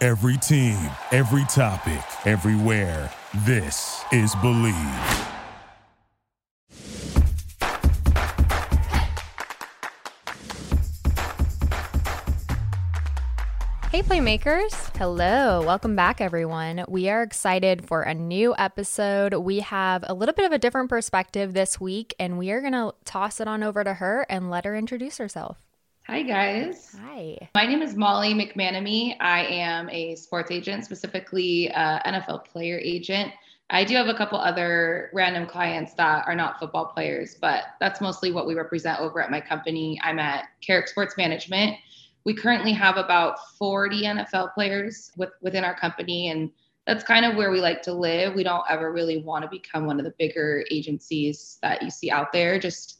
Every team, every topic, everywhere. This is Believe. Hey, Playmakers. Hello. Welcome back, everyone. We are excited for a new episode. We have a little bit of a different perspective this week, and we are going to toss it on over to her and let her introduce herself. Hi, guys. Hi. My name is Molly McManamy. I am a sports agent, specifically uh, NFL player agent. I do have a couple other random clients that are not football players, but that's mostly what we represent over at my company. I'm at Carrick Sports Management. We currently have about 40 NFL players with, within our company, and that's kind of where we like to live. We don't ever really want to become one of the bigger agencies that you see out there. Just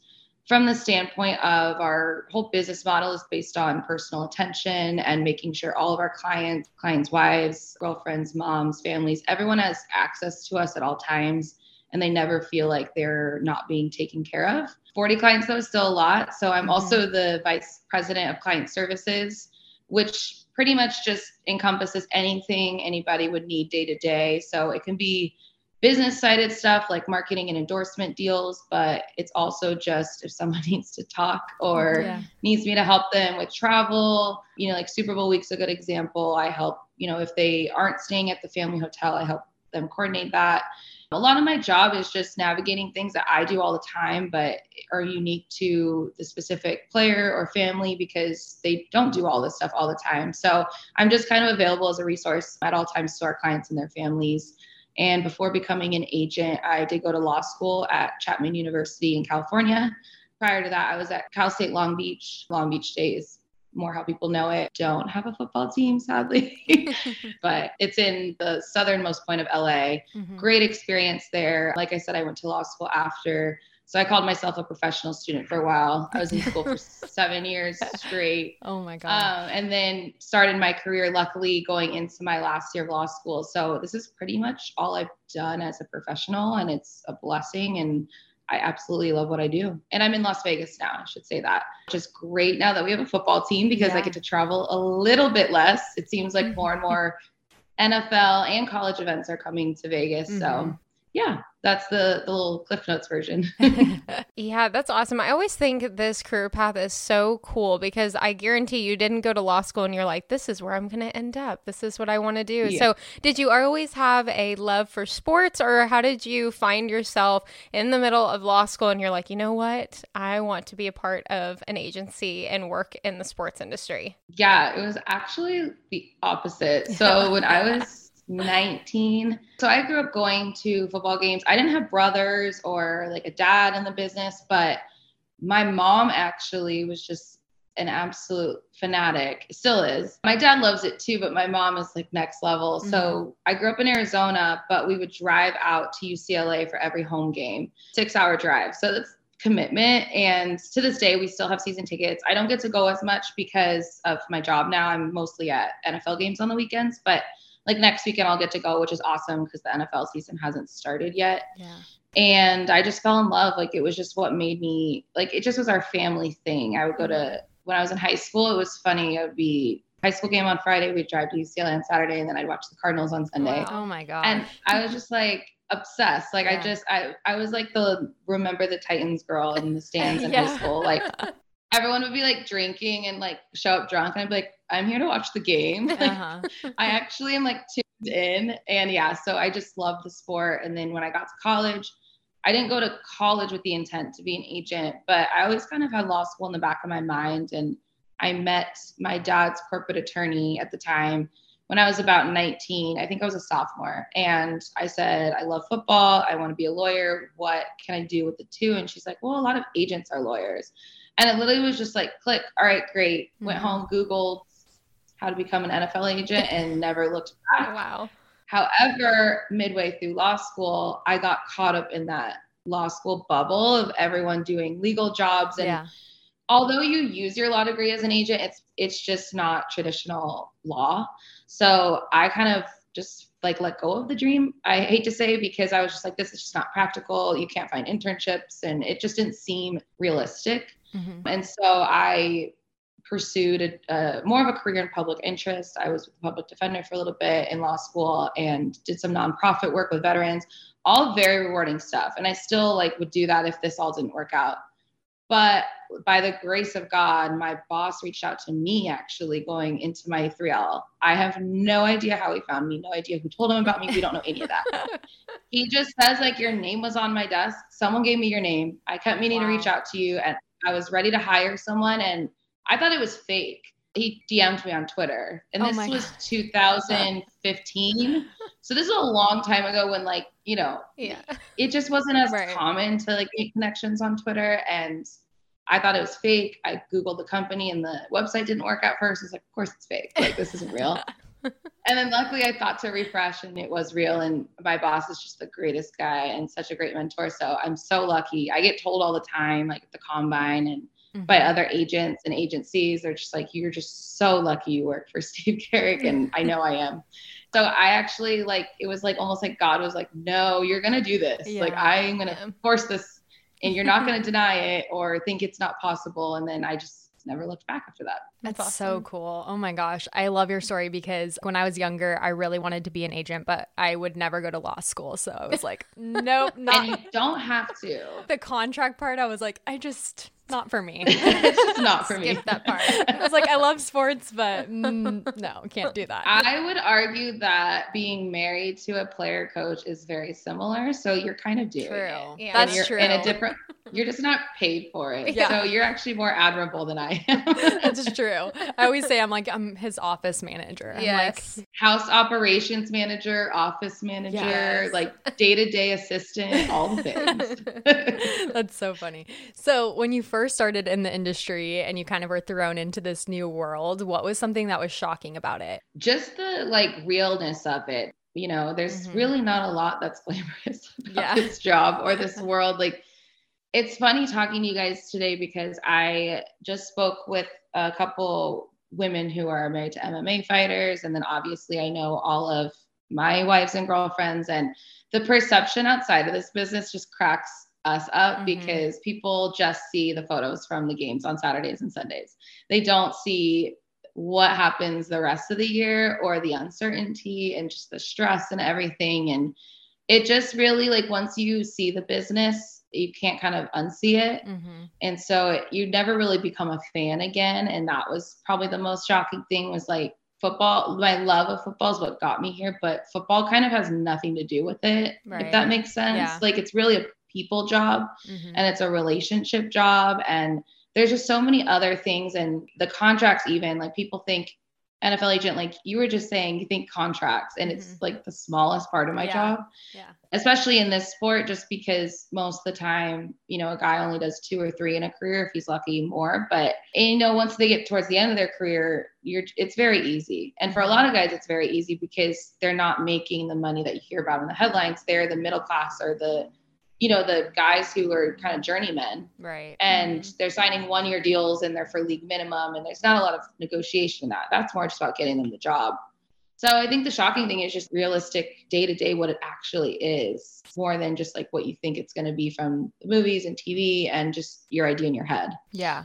from the standpoint of our whole business model is based on personal attention and making sure all of our clients, clients' wives, girlfriends, moms, families, everyone has access to us at all times and they never feel like they're not being taken care of. 40 clients though is still a lot. So I'm mm-hmm. also the vice president of client services, which pretty much just encompasses anything anybody would need day to day. So it can be business sided stuff like marketing and endorsement deals, but it's also just if someone needs to talk or yeah. needs me to help them with travel, you know, like Super Bowl week's a good example. I help, you know, if they aren't staying at the family hotel, I help them coordinate that. A lot of my job is just navigating things that I do all the time, but are unique to the specific player or family because they don't do all this stuff all the time. So I'm just kind of available as a resource at all times to our clients and their families. And before becoming an agent, I did go to law school at Chapman University in California. Prior to that, I was at Cal State Long Beach. Long Beach State, more how people know it, don't have a football team, sadly, but it's in the southernmost point of LA. Mm-hmm. Great experience there. Like I said, I went to law school after. So I called myself a professional student for a while. I was in school for seven years straight. Oh my God. Um, and then started my career, luckily, going into my last year of law school. So this is pretty much all I've done as a professional, and it's a blessing. And I absolutely love what I do. And I'm in Las Vegas now, I should say that, which is great now that we have a football team because yeah. I get to travel a little bit less. It seems like more and more NFL and college events are coming to Vegas. Mm-hmm. So yeah, that's the, the little Cliff Notes version. yeah, that's awesome. I always think this career path is so cool because I guarantee you didn't go to law school and you're like, this is where I'm going to end up. This is what I want to do. Yeah. So, did you always have a love for sports, or how did you find yourself in the middle of law school and you're like, you know what? I want to be a part of an agency and work in the sports industry? Yeah, it was actually the opposite. So, when I was 19. So I grew up going to football games. I didn't have brothers or like a dad in the business, but my mom actually was just an absolute fanatic. Still is. My dad loves it too, but my mom is like next level. Mm-hmm. So I grew up in Arizona, but we would drive out to UCLA for every home game. 6-hour drive. So that's commitment and to this day we still have season tickets. I don't get to go as much because of my job now. I'm mostly at NFL games on the weekends, but like next weekend I'll get to go, which is awesome because the NFL season hasn't started yet. Yeah. And I just fell in love. Like it was just what made me like it just was our family thing. I would go to mm-hmm. when I was in high school, it was funny. It would be high school game on Friday, we'd drive to UCLA on Saturday, and then I'd watch the Cardinals on Sunday. Oh my god. And I was just like obsessed. Like yeah. I just I I was like the remember the Titans girl in the stands in yeah. high school. Like everyone would be like drinking and like show up drunk and I'd be like, I'm here to watch the game. Like, uh-huh. I actually am like tuned in. And yeah, so I just love the sport. And then when I got to college, I didn't go to college with the intent to be an agent, but I always kind of had law school in the back of my mind. And I met my dad's corporate attorney at the time when I was about 19. I think I was a sophomore. And I said, I love football. I want to be a lawyer. What can I do with the two? And she's like, Well, a lot of agents are lawyers. And it literally was just like, click, all right, great. Mm-hmm. Went home, Googled how to become an NFL agent and never looked back. Wow. However, midway through law school, I got caught up in that law school bubble of everyone doing legal jobs and yeah although you use your law degree as an agent, it's it's just not traditional law. So I kind of just like let go of the dream. I hate to say because I was just like, this is just not practical. You can't find internships, and it just didn't seem realistic. Mm-hmm. And so I pursued a, a, more of a career in public interest. I was with the public defender for a little bit in law school and did some nonprofit work with veterans. All very rewarding stuff, and I still like would do that if this all didn't work out. But by the grace of God, my boss reached out to me actually going into my 3L. I have no idea how he found me, no idea who told him about me. We don't know any of that. he just says, like, your name was on my desk. Someone gave me your name. I kept meaning wow. to reach out to you, and I was ready to hire someone, and I thought it was fake. He DM'd me on Twitter, and oh this was God. 2015. so this is a long time ago when, like, you know, yeah, it just wasn't as right. common to like make connections on Twitter. And I thought it was fake. I Googled the company and the website didn't work at first. It's like, of course it's fake. Like this isn't real. and then luckily I thought to refresh and it was real. And my boss is just the greatest guy and such a great mentor. So I'm so lucky. I get told all the time, like at the combine and mm-hmm. by other agents and agencies, they're just like, you're just so lucky you work for Steve Carrick. And I know I am. So I actually like it was like almost like God was like, no, you're gonna do this. Yeah. Like I'm gonna yeah. force this, and you're not gonna deny it or think it's not possible. And then I just never looked back after that. That's, awesome. so cool. Oh my gosh. I love your story because when I was younger, I really wanted to be an agent, but I would never go to law school. So I was like, nope, not. and you don't have to. The contract part, I was like, I just, not for me. it's just not for me. that part. I was like, I love sports, but mm, no, can't do that. I would argue that being married to a player coach is very similar. So you're kind of doing true. it. Yeah. That's true. In a different, you're just not paid for it. Yeah. So you're actually more admirable than I am. That's true. I always say I'm like I'm his office manager. I'm yes. like house operations manager, office manager, yes. like day to day assistant, all the things. That's so funny. So when you first started in the industry and you kind of were thrown into this new world, what was something that was shocking about it? Just the like realness of it. You know, there's mm-hmm. really not a lot that's glamorous about yeah. this job or this world. Like it's funny talking to you guys today because I just spoke with a couple women who are married to MMA fighters. And then obviously, I know all of my wives and girlfriends. And the perception outside of this business just cracks us up mm-hmm. because people just see the photos from the games on Saturdays and Sundays. They don't see what happens the rest of the year or the uncertainty and just the stress and everything. And it just really like once you see the business you can't kind of unsee it. Mm-hmm. And so it, you never really become a fan again. And that was probably the most shocking thing was like football. My love of football is what got me here, but football kind of has nothing to do with it, right. if that makes sense. Yeah. Like it's really a people job mm-hmm. and it's a relationship job. And there's just so many other things and the contracts, even like people think NFL agent, like you were just saying, you think contracts, and it's mm-hmm. like the smallest part of my yeah. job. Yeah. Especially in this sport, just because most of the time, you know, a guy only does two or three in a career if he's lucky more. But and, you know, once they get towards the end of their career, you're it's very easy. And for a lot of guys, it's very easy because they're not making the money that you hear about in the headlines. They're the middle class or the you know the guys who are kind of journeymen. Right. And mm-hmm. they're signing one year deals and they're for league minimum and there's not a lot of negotiation in that. That's more just about getting them the job. So i think the shocking thing is just realistic day to day what it actually is more than just like what you think it's going to be from the movies and tv and just your idea in your head. Yeah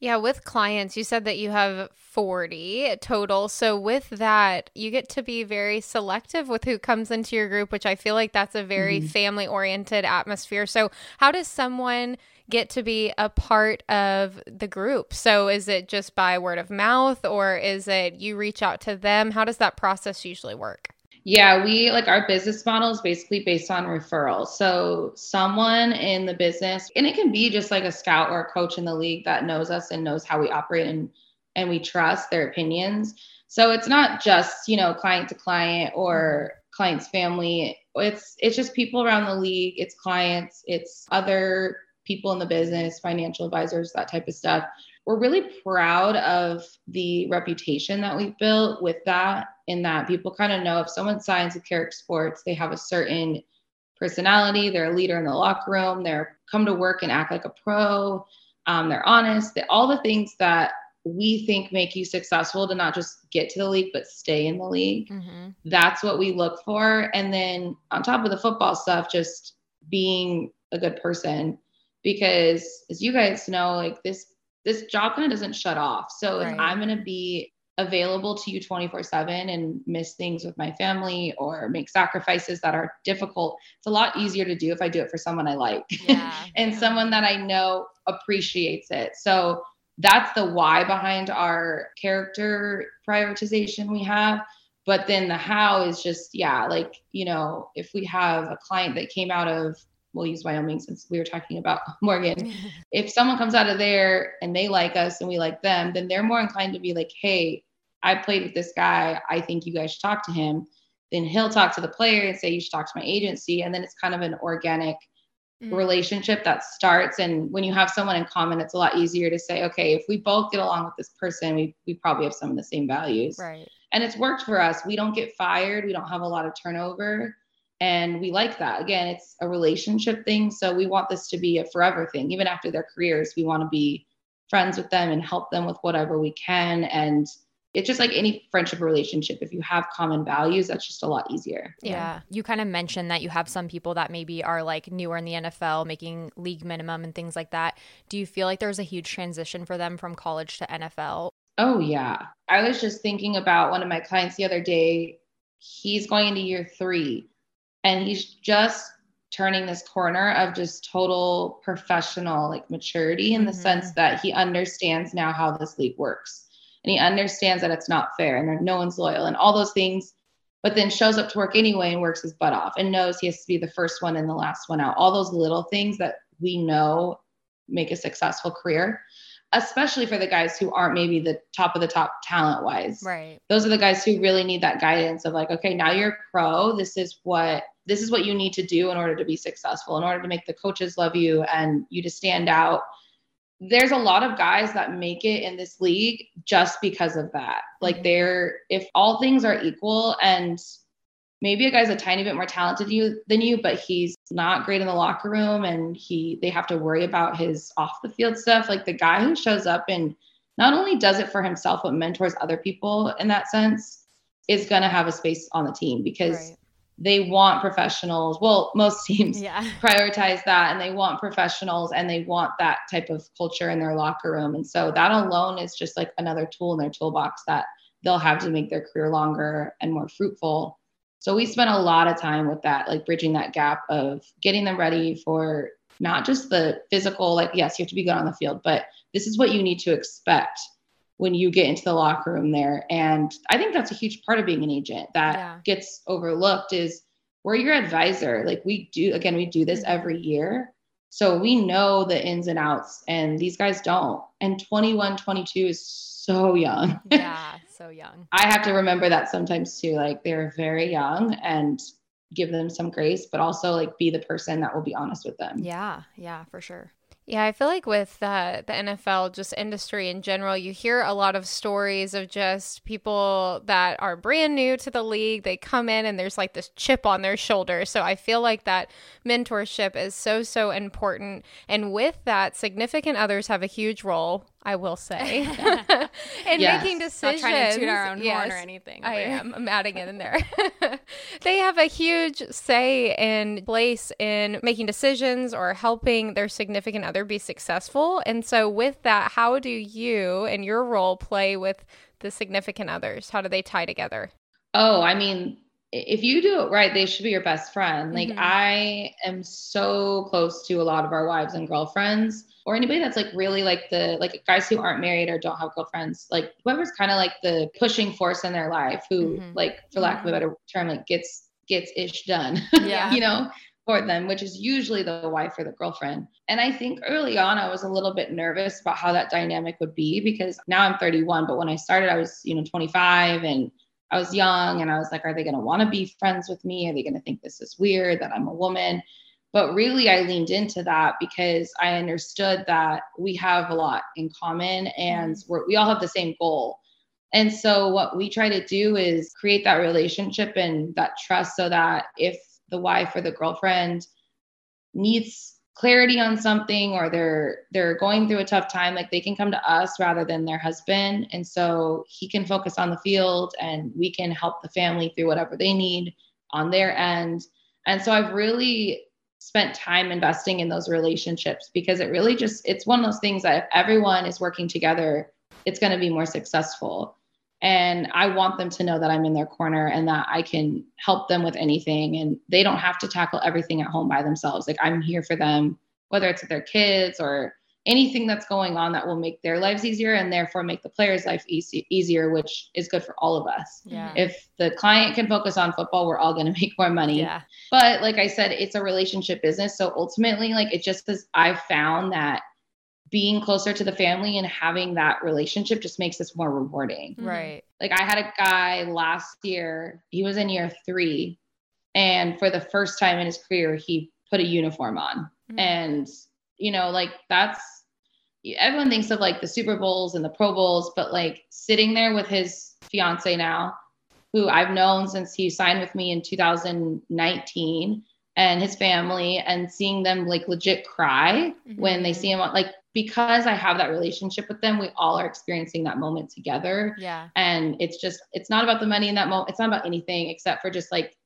Yeah, with clients, you said that you have 40 total. So, with that, you get to be very selective with who comes into your group, which I feel like that's a very mm-hmm. family oriented atmosphere. So, how does someone get to be a part of the group? So, is it just by word of mouth or is it you reach out to them? How does that process usually work? Yeah, we like our business model is basically based on referrals. So someone in the business, and it can be just like a scout or a coach in the league that knows us and knows how we operate and and we trust their opinions. So it's not just, you know, client to client or client's family. It's it's just people around the league, it's clients, it's other people in the business, financial advisors, that type of stuff. We're really proud of the reputation that we've built with that in that people kind of know if someone signs with Carrick Sports, they have a certain personality, they're a leader in the locker room, they're come to work and act like a pro, um, they're honest, they, all the things that we think make you successful to not just get to the league but stay in the league. Mm-hmm. That's what we look for. And then on top of the football stuff, just being a good person because as you guys know, like this this job kind of doesn't shut off. So right. if I'm going to be available to you 24 7 and miss things with my family or make sacrifices that are difficult it's a lot easier to do if i do it for someone i like. Yeah, and yeah. someone that i know appreciates it. So that's the why behind our character prioritization we have. But then the how is just yeah like you know if we have a client that came out of we'll use wyoming since we were talking about morgan. If someone comes out of there and they like us and we like them then they're more inclined to be like hey I played with this guy. I think you guys should talk to him. Then he'll talk to the player and say, you should talk to my agency. And then it's kind of an organic mm. relationship that starts. And when you have someone in common, it's a lot easier to say, okay, if we both get along with this person, we, we probably have some of the same values. Right. And it's worked for us. We don't get fired. We don't have a lot of turnover. And we like that. Again, it's a relationship thing. So we want this to be a forever thing. Even after their careers, we want to be friends with them and help them with whatever we can. And it's just like any friendship relationship if you have common values that's just a lot easier. Yeah, yeah. you kind of mentioned that you have some people that maybe are like newer in the nfl making league minimum and things like that. Do you feel like there's a huge transition for them from college to nfl oh yeah. I was just thinking about one of my clients the other day. He's going into year three and he's just turning this corner of just total professional like maturity in mm-hmm. the sense that he understands now how this league works and he understands that it's not fair and no one's loyal and all those things but then shows up to work anyway and works his butt off and knows he has to be the first one and the last one out. All those little things that we know make a successful career especially for the guys who aren't maybe the top of the top talent wise. Right. Those are the guys who really need that guidance of like okay now you're a pro. This is what this is what you need to do in order to be successful in order to make the coaches love you and you to stand out there's a lot of guys that make it in this league just because of that. Like mm-hmm. they're if all things are equal and maybe a guy's a tiny bit more talented you than you, but he's not great in the locker room and he they have to worry about his off the field stuff. Like the guy who shows up and not only does it for himself but mentors other people in that sense is going to have a space on the team because right they want professionals. Well, most teams yeah. prioritize that and they want professionals and they want that type of culture in their locker room. And so that alone is just like another tool in their toolbox that they'll have to make their career longer and more fruitful. So we spent a lot of time with that, like bridging that gap of getting them ready for not just the physical, like, yes, you have to be good on the field, but this is what you need to expect when you get into the locker room there. And I think that's a huge part of being an agent that yeah. gets overlooked is we're your advisor. Like we do, again, we do this mm-hmm. every year. So we know the ins and outs and these guys don't. And 21, 22 is so young. yeah, so young. I have to remember that sometimes too. Like they're very young and give them some grace, but also like be the person that will be honest with them. Yeah, yeah, for sure. Yeah, I feel like with uh, the NFL, just industry in general, you hear a lot of stories of just people that are brand new to the league. They come in and there's like this chip on their shoulder. So I feel like that mentorship is so, so important. And with that, significant others have a huge role I will say, and yes. making decisions. Not trying to toot our own yes, horn or anything. I am. I'm adding it in there. they have a huge say and place in making decisions or helping their significant other be successful. And so, with that, how do you and your role play with the significant others? How do they tie together? Oh, I mean, if you do it right, they should be your best friend. Like mm-hmm. I am so close to a lot of our wives and girlfriends or anybody that's like really like the like guys who aren't married or don't have girlfriends, like whoever's kind of like the pushing force in their life who mm-hmm. like for lack of a better term like gets gets ish done. Yeah. you know, for them, which is usually the wife or the girlfriend. And I think early on I was a little bit nervous about how that dynamic would be because now I'm 31, but when I started I was, you know, 25 and I was young and I was like, are they going to want to be friends with me? Are they going to think this is weird that I'm a woman? But really, I leaned into that because I understood that we have a lot in common and mm-hmm. we all have the same goal. And so, what we try to do is create that relationship and that trust so that if the wife or the girlfriend needs clarity on something or they're they're going through a tough time like they can come to us rather than their husband. And so he can focus on the field and we can help the family through whatever they need on their end. And so i've really spent time investing in those relationships because it really just it's one of those things that if everyone is working together it's going to be more successful and I want them to know that I'm in their corner and that I can help them with anything. And they don't have to tackle everything at home by themselves. Like I'm here for them, whether it's with their kids or anything that's going on that will make their lives easier and therefore make the player's life easy, easier, which is good for all of us. Yeah. If the client can focus on football, we're all going to make more money. Yeah. But like I said, it's a relationship business. So ultimately, like it just is, I've found that being closer to the family and having that relationship just makes this more rewarding. Mm-hmm. Right. Like I had a guy last year, he was in year three, and for the first time in his career, he put a uniform on. Mm-hmm. And, you know, like that's everyone thinks of like the Super Bowls and the Pro Bowls, but like sitting there with his fiance now, who I've known since he signed with me in 2019 and his family and seeing them like legit cry mm-hmm. when they see him like because I have that relationship with them, we all are experiencing that moment together. Yeah. And it's just, it's not about the money in that moment. It's not about anything except for just like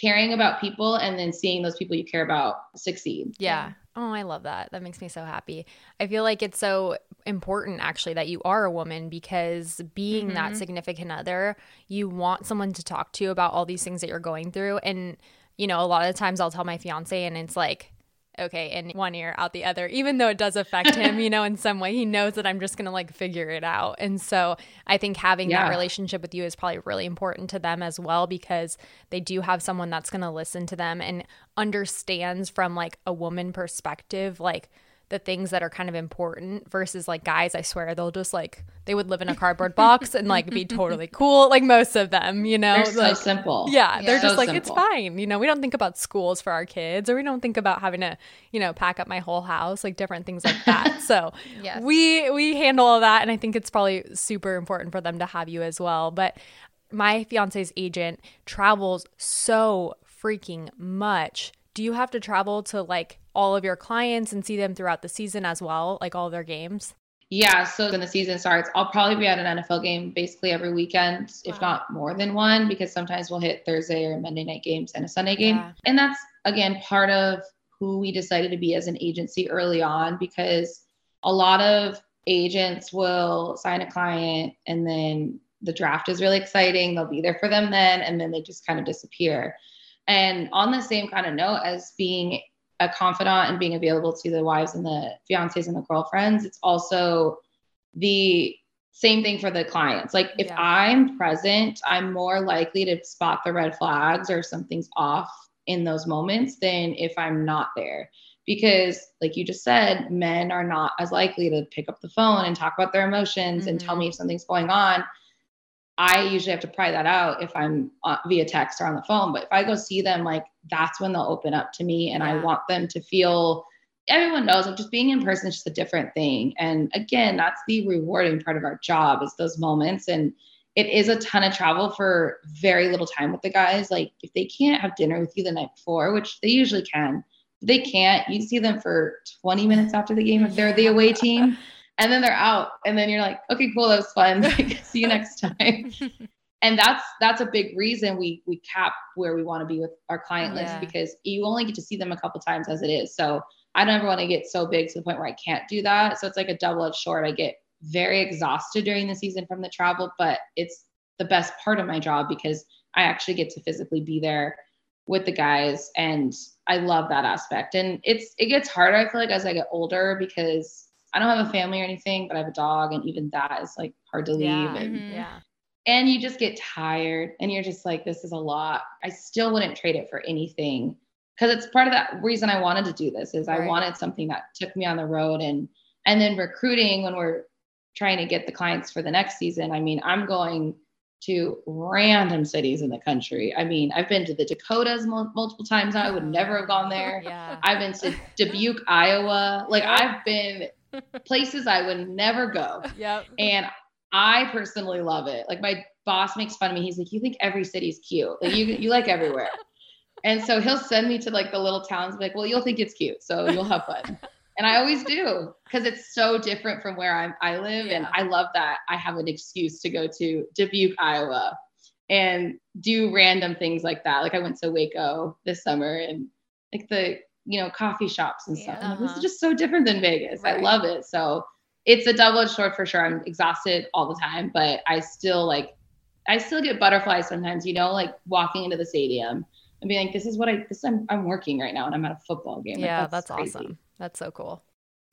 caring about people and then seeing those people you care about succeed. Yeah. Oh, I love that. That makes me so happy. I feel like it's so important actually that you are a woman because being mm-hmm. that significant other, you want someone to talk to about all these things that you're going through. And, you know, a lot of times I'll tell my fiance and it's like, okay, in one ear, out the other, even though it does affect him, you know, in some way. He knows that I'm just going to like figure it out. And so I think having yeah. that relationship with you is probably really important to them as well because they do have someone that's going to listen to them and understands from like a woman perspective, like, the things that are kind of important versus like guys i swear they'll just like they would live in a cardboard box and like be totally cool like most of them you know they're like, so simple yeah, yeah. they're so just like simple. it's fine you know we don't think about schools for our kids or we don't think about having to you know pack up my whole house like different things like that so yes. we we handle all that and i think it's probably super important for them to have you as well but my fiance's agent travels so freaking much do you have to travel to like all of your clients and see them throughout the season as well, like all their games? Yeah, so when the season starts, I'll probably be at an NFL game basically every weekend, wow. if not more than one, because sometimes we'll hit Thursday or Monday night games and a Sunday game. Yeah. And that's again part of who we decided to be as an agency early on because a lot of agents will sign a client and then the draft is really exciting. They'll be there for them then, and then they just kind of disappear. And on the same kind of note as being a confidant and being available to the wives and the fiancés and the girlfriends, it's also the same thing for the clients. Like if yeah. I'm present, I'm more likely to spot the red flags or something's off in those moments than if I'm not there. Because, like you just said, men are not as likely to pick up the phone and talk about their emotions mm-hmm. and tell me mm-hmm. if something's going on. I usually have to pry that out if I'm uh, via text or on the phone. But if I go see them, like that's when they'll open up to me, and yeah. I want them to feel. Everyone knows like just being in person is just a different thing. And again, that's the rewarding part of our job is those moments. And it is a ton of travel for very little time with the guys. Like if they can't have dinner with you the night before, which they usually can, they can't. You see them for 20 minutes after the game if they're the away team and then they're out and then you're like okay cool that was fun. See you next time. And that's that's a big reason we we cap where we want to be with our client yeah. list because you only get to see them a couple times as it is. So i don't ever want to get so big to the point where i can't do that. So it's like a double-edged sword. I get very exhausted during the season from the travel but it's the best part of my job because i actually get to physically be there with the guys and i love that aspect. And it's it gets harder i feel like as i get older because I don't have a family or anything, but I have a dog, and even that is like hard to leave. Yeah. And, mm-hmm. yeah. and you just get tired, and you're just like, this is a lot. I still wouldn't trade it for anything because it's part of that reason I wanted to do this. Is right. I wanted something that took me on the road, and and then recruiting when we're trying to get the clients for the next season. I mean, I'm going to random cities in the country. I mean, I've been to the Dakotas mul- multiple times. I would never have gone there. Yeah. I've been to Dubuque, Iowa. Like I've been places I would never go. Yep. And I personally love it. Like my boss makes fun of me. He's like, "You think every city's cute? Like you you like everywhere." And so he'll send me to like the little towns. Like, well, you'll think it's cute, so you'll have fun. and I always do because it's so different from where I'm, I live, yeah. and I love that I have an excuse to go to Dubuque, Iowa, and do random things like that. Like I went to Waco this summer, and like the you know, coffee shops and stuff. Yeah, uh-huh. This is just so different than Vegas. Right. I love it. So it's a double-edged sword for sure. I'm exhausted all the time, but I still like I still get butterflies sometimes, you know, like walking into the stadium and being like, this is what I this I'm I'm working right now and I'm at a football game. Yeah, like, that's, that's awesome. That's so cool.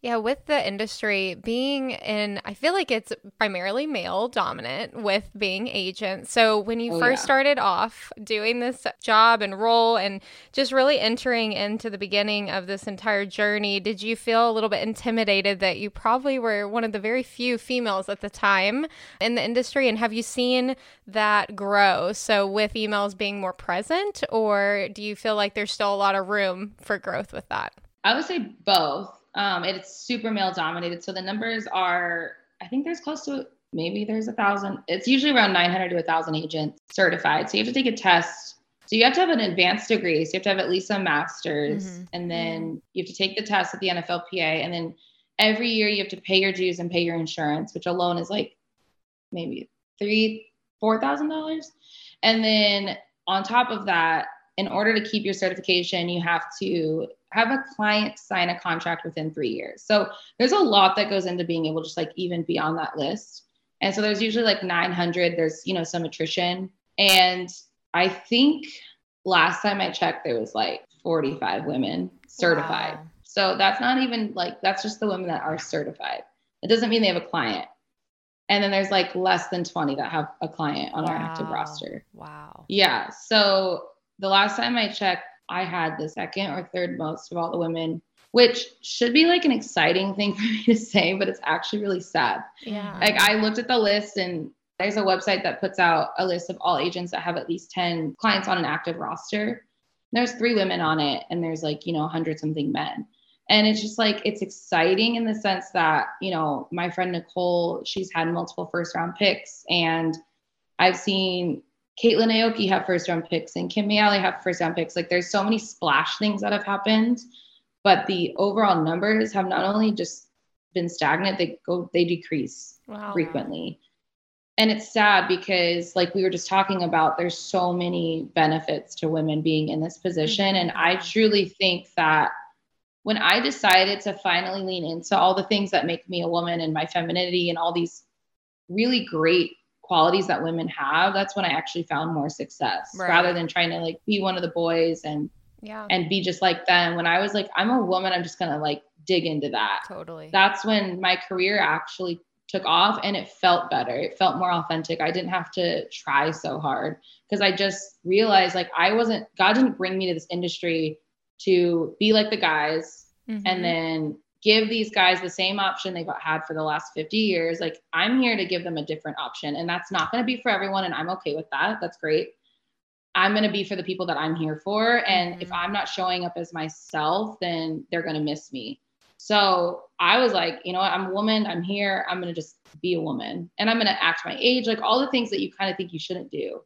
Yeah, with the industry being in, I feel like it's primarily male dominant with being agent. So when you oh, first yeah. started off doing this job and role and just really entering into the beginning of this entire journey, did you feel a little bit intimidated that you probably were one of the very few females at the time in the industry? And have you seen that grow? So with females being more present, or do you feel like there's still a lot of room for growth with that? I would say both. Um, it's super male dominated. So the numbers are, I think there's close to maybe there's a thousand. It's usually around 900 to a thousand agents certified. So you have to take a test. So you have to have an advanced degree. So you have to have at least a master's, mm-hmm. and then mm-hmm. you have to take the test at the NFLPA, and then every year you have to pay your dues and pay your insurance, which alone is like maybe three, four thousand dollars. And then on top of that, in order to keep your certification, you have to have a client sign a contract within three years. So there's a lot that goes into being able to just like even be on that list. And so there's usually like 900. There's, you know, some attrition. And I think last time I checked, there was like 45 women certified. Wow. So that's not even like, that's just the women that are certified. It doesn't mean they have a client. And then there's like less than 20 that have a client on wow. our active roster. Wow. Yeah. So the last time I checked, I had the second or third most of all the women, which should be like an exciting thing for me to say, but it's actually really sad. Yeah. Like I looked at the list and there's a website that puts out a list of all agents that have at least 10 clients on an active roster. There's three women on it and there's like, you know, 100 something men. And it's just like, it's exciting in the sense that, you know, my friend Nicole, she's had multiple first round picks and I've seen Caitlin Aoki have first round picks and Kim Miale have first round picks. Like there's so many splash things that have happened, but the overall numbers have not only just been stagnant, they go they decrease wow. frequently. And it's sad because like we were just talking about, there's so many benefits to women being in this position. Mm-hmm. And I truly think that when I decided to finally lean into all the things that make me a woman and my femininity and all these really great qualities that women have, that's when I actually found more success right. rather than trying to like be one of the boys and yeah and be just like them. When I was like, I'm a woman, I'm just gonna like dig into that. Totally. That's when my career actually took off and it felt better. It felt more authentic. I didn't have to try so hard because I just realized like I wasn't God didn't bring me to this industry to be like the guys mm-hmm. and then give these guys the same option they've had for the last 50 years. Like I'm here to give them a different option. And that's not going to be for everyone. And I'm okay with that. That's great. I'm going to be for the people that I'm here for. And mm-hmm. if I'm not showing up as myself, then they're going to miss me. So I was like, you know what? I'm a woman. I'm here. I'm going to just be a woman and I'm going to act my age, like all the things that you kind of think you shouldn't do.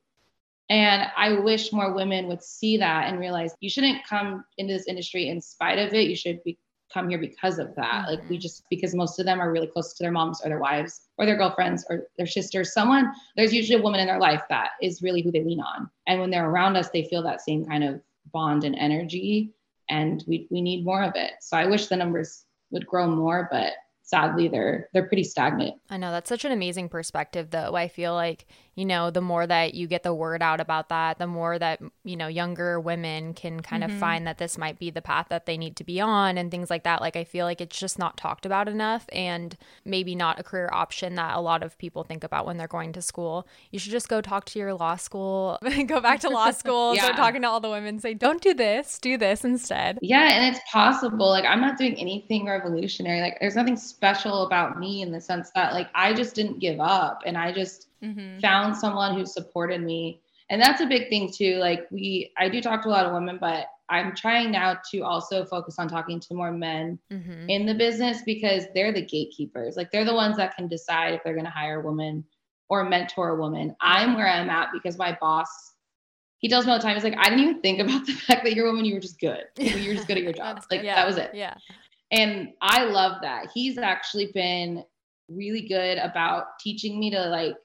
And I wish more women would see that and realize you shouldn't come into this industry in spite of it. You should be come here because of that. Like we mm-hmm. just because most of them are really close to their moms or their wives or their girlfriends or their sisters. Someone there's usually a woman in their life that is really who they lean on. And when they're around us, they feel that same kind of bond and energy. And we we need more of it. So I wish the numbers would grow more, but sadly they're they're pretty stagnant. I know that's such an amazing perspective though. I feel like, you know, the more that you get the word out about that, the more that, you know, younger women can kind mm-hmm. of find that this might be the path that they need to be on and things like that. Like I feel like it's just not talked about enough and maybe not a career option that a lot of people think about when they're going to school. You should just go talk to your law school, go back to law school, yeah. start talking to all the women, say, "Don't do this, do this instead." Yeah, and it's possible. Like I'm not doing anything revolutionary. Like there's nothing special about me in the sense that like I just didn't give up and I just mm-hmm. found someone who supported me. And that's a big thing too. Like we I do talk to a lot of women, but I'm trying now to also focus on talking to more men mm-hmm. in the business because they're the gatekeepers. Like they're the ones that can decide if they're going to hire a woman or mentor a woman. I'm where I'm at because my boss he tells me all the time, he's like, I didn't even think about the fact that you're a woman, you were just good. You were just good at your job. like yeah, that was it. Yeah. And I love that. He's actually been really good about teaching me to like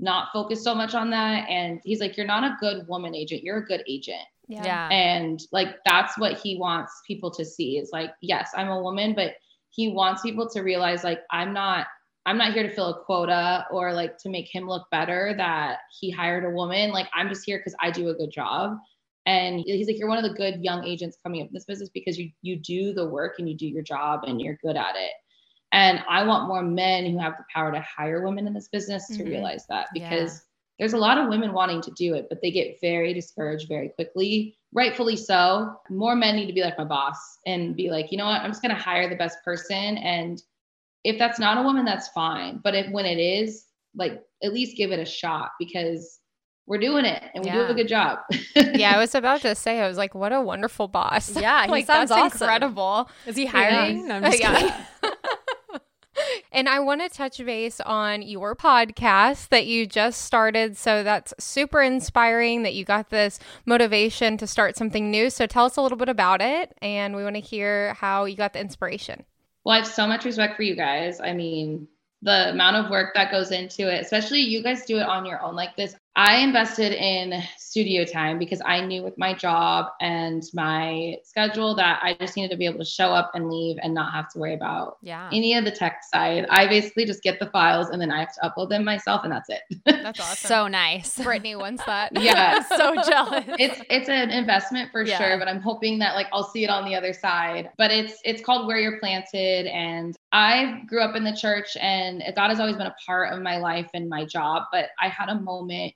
not focus so much on that. And he's like, You're not a good woman agent, you're a good agent. Yeah. yeah. And like that's what he wants people to see is like, yes, I'm a woman, but he wants people to realize like I'm not I'm not here to fill a quota or like to make him look better that he hired a woman. Like I'm just here because I do a good job. And he's like, you're one of the good young agents coming up in this business because you you do the work and you do your job and you're good at it. And I want more men who have the power to hire women in this business to mm-hmm. realize that because yeah. there's a lot of women wanting to do it, but they get very discouraged very quickly. Rightfully so. More men need to be like my boss and be like, you know what, I'm just gonna hire the best person. And if that's not a woman, that's fine. But if when it is, like at least give it a shot because we're doing it and we yeah. do a good job. yeah, I was about to say, I was like, what a wonderful boss. Yeah, like that's awesome. incredible. Is he hiring? Yeah. No, yeah. and I want to touch base on your podcast that you just started. So that's super inspiring that you got this motivation to start something new. So tell us a little bit about it, and we want to hear how you got the inspiration. Well, I have so much respect for you guys. I mean, the amount of work that goes into it, especially you guys do it on your own like this. I invested in studio time because I knew with my job and my schedule that I just needed to be able to show up and leave and not have to worry about yeah. any of the tech side. I basically just get the files and then I have to upload them myself and that's it. That's awesome. so nice. Brittany wants that. Yeah. so jealous. It's it's an investment for yeah. sure, but I'm hoping that like I'll see it on the other side. But it's it's called Where You're Planted and I grew up in the church and God has always been a part of my life and my job, but I had a moment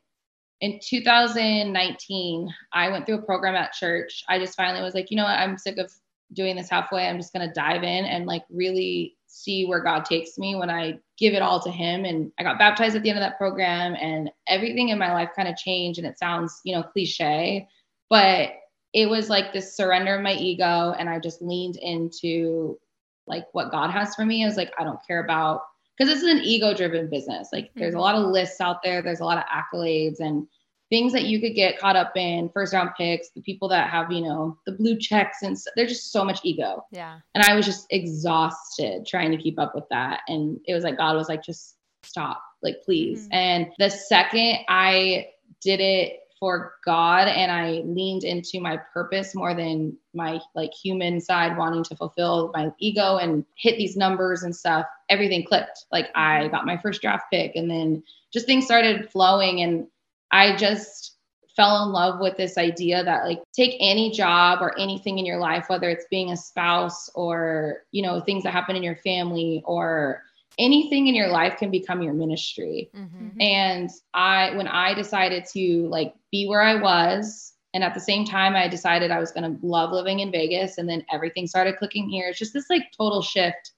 in 2019, I went through a program at church. I just finally was like, you know what? I'm sick of doing this halfway. I'm just going to dive in and like really see where God takes me when I give it all to Him. And I got baptized at the end of that program, and everything in my life kind of changed. And it sounds, you know, cliche, but it was like this surrender of my ego. And I just leaned into like what God has for me. I was like, I don't care about because this is an ego driven business. Like there's a mm-hmm. lot of lists out there, there's a lot of accolades and things that you could get caught up in first round picks, the people that have, you know, the blue checks and there's just so much ego. Yeah. And I was just exhausted trying to keep up with that. And it was like, God was like, just stop, like, please. Mm-hmm. And the second I did it for God and I leaned into my purpose more than my like human side wanting to fulfill my ego and hit these numbers and stuff, everything clicked. Like I mm-hmm. got my first draft pick and then just things started flowing and I just fell in love with this idea that like take any job or anything in your life whether it's being a spouse or you know things that happen in your family or anything in your life can become your ministry. Mm-hmm. And I, when I decided to like be where I was, and at the same time, I decided I was going to love living in Vegas, and then everything started clicking here. It's just this like total shift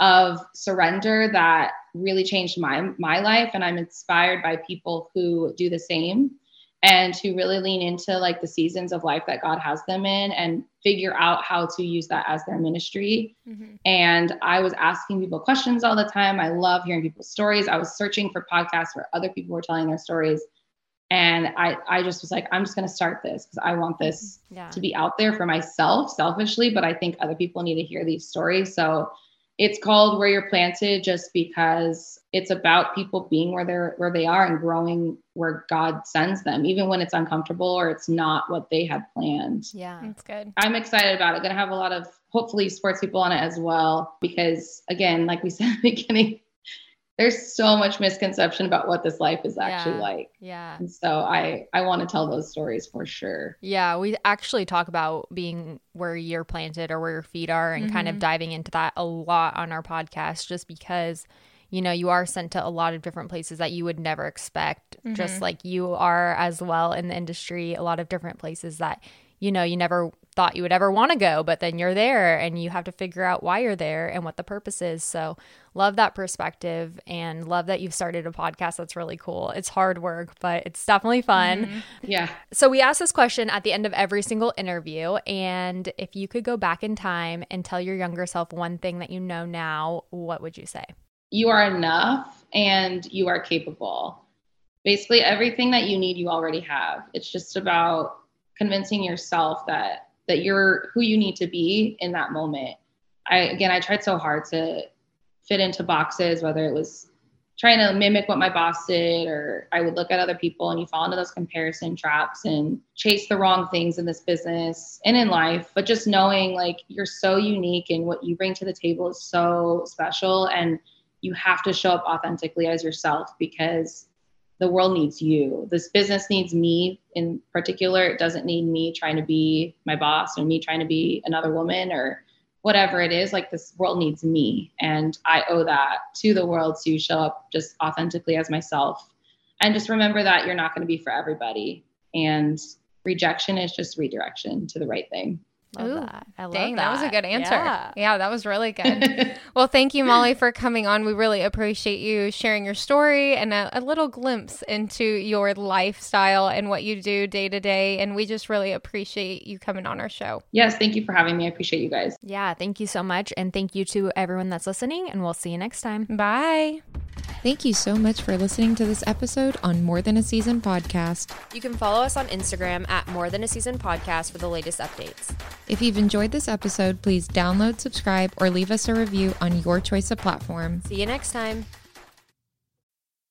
of surrender that really changed my my life, and I'm inspired by people who do the same and to really lean into like the seasons of life that God has them in and figure out how to use that as their ministry. Mm-hmm. And I was asking people questions all the time. I love hearing people's stories. I was searching for podcasts where other people were telling their stories. And I, I just was like, I'm just going to start this because I want this Yeah. to be out there for myself selfishly, but I think other people need to hear these stories. So it's called Where You're Planted just because it's about people being where they're where they are and growing where God sends them, even when it's uncomfortable or it's not what they had planned. Yeah. That's good. I'm excited about it. Going to have a lot of hopefully sports people on it as well because again, like we said at the beginning, there's so much misconception about what this life is actually Yeah. like. Yeah. And so I I want to tell those stories for sure. Yeah, we actually talk about being where you're planted or where your feet are and kind of mm-hmm. diving into that a lot on our podcast just because you know, you are sent to a lot of different places that you would never expect, just mm-hmm. like you are as well in the industry, a lot of different places that you know, you never thought you would ever want to go, but then you're there and you have to figure out why you're there and what the purpose is. So, love that perspective and love that you've started a podcast that's really cool. It's hard work, but it's definitely fun. Mm-hmm. Yeah. So we ask this question at the end of every single interview. And if you could go back in time and tell your younger self one thing that you know now, what would you say? you are enough and you are capable. Basically, everything that you need, you already have. It's just about convincing yourself that that you're who you need to be in that moment. I again, I tried so hard to fit into boxes, whether it was trying to mimic what my boss did, or I would look at other people and you fall into those comparison traps and chase the wrong things in this business and in life. But just knowing like you're so unique and what you bring to the table is so special and you have to show up authentically as yourself because the world needs you. This business needs me in particular. It doesn't need me trying to be my boss or me trying to be another woman or whatever it is. Like this world needs me. And I owe that to the world to show up just authentically as myself. And just remember that you're not going to be for everybody. And rejection is just redirection to the right thing. Love Ooh, that. I love Dang, that. that. was a good answer. Yeah. Yeah, that was really good. well, thank you, Molly, for coming on. We really appreciate you sharing your story and a, a little glimpse into your lifestyle and what you do day to day. And we just really appreciate you coming on our show. yes, thank you for having me. I appreciate you guys. Yeah, thank you so much. And thank you to everyone that's listening. And we'll see you next time. Bye. Thank you so much for listening to this episode on More Than a Season podcast. You can follow us on Instagram at More Than a Season Podcast for the latest updates. If you've enjoyed this episode, please download, subscribe, or leave us a review on your choice of platform. See you next time.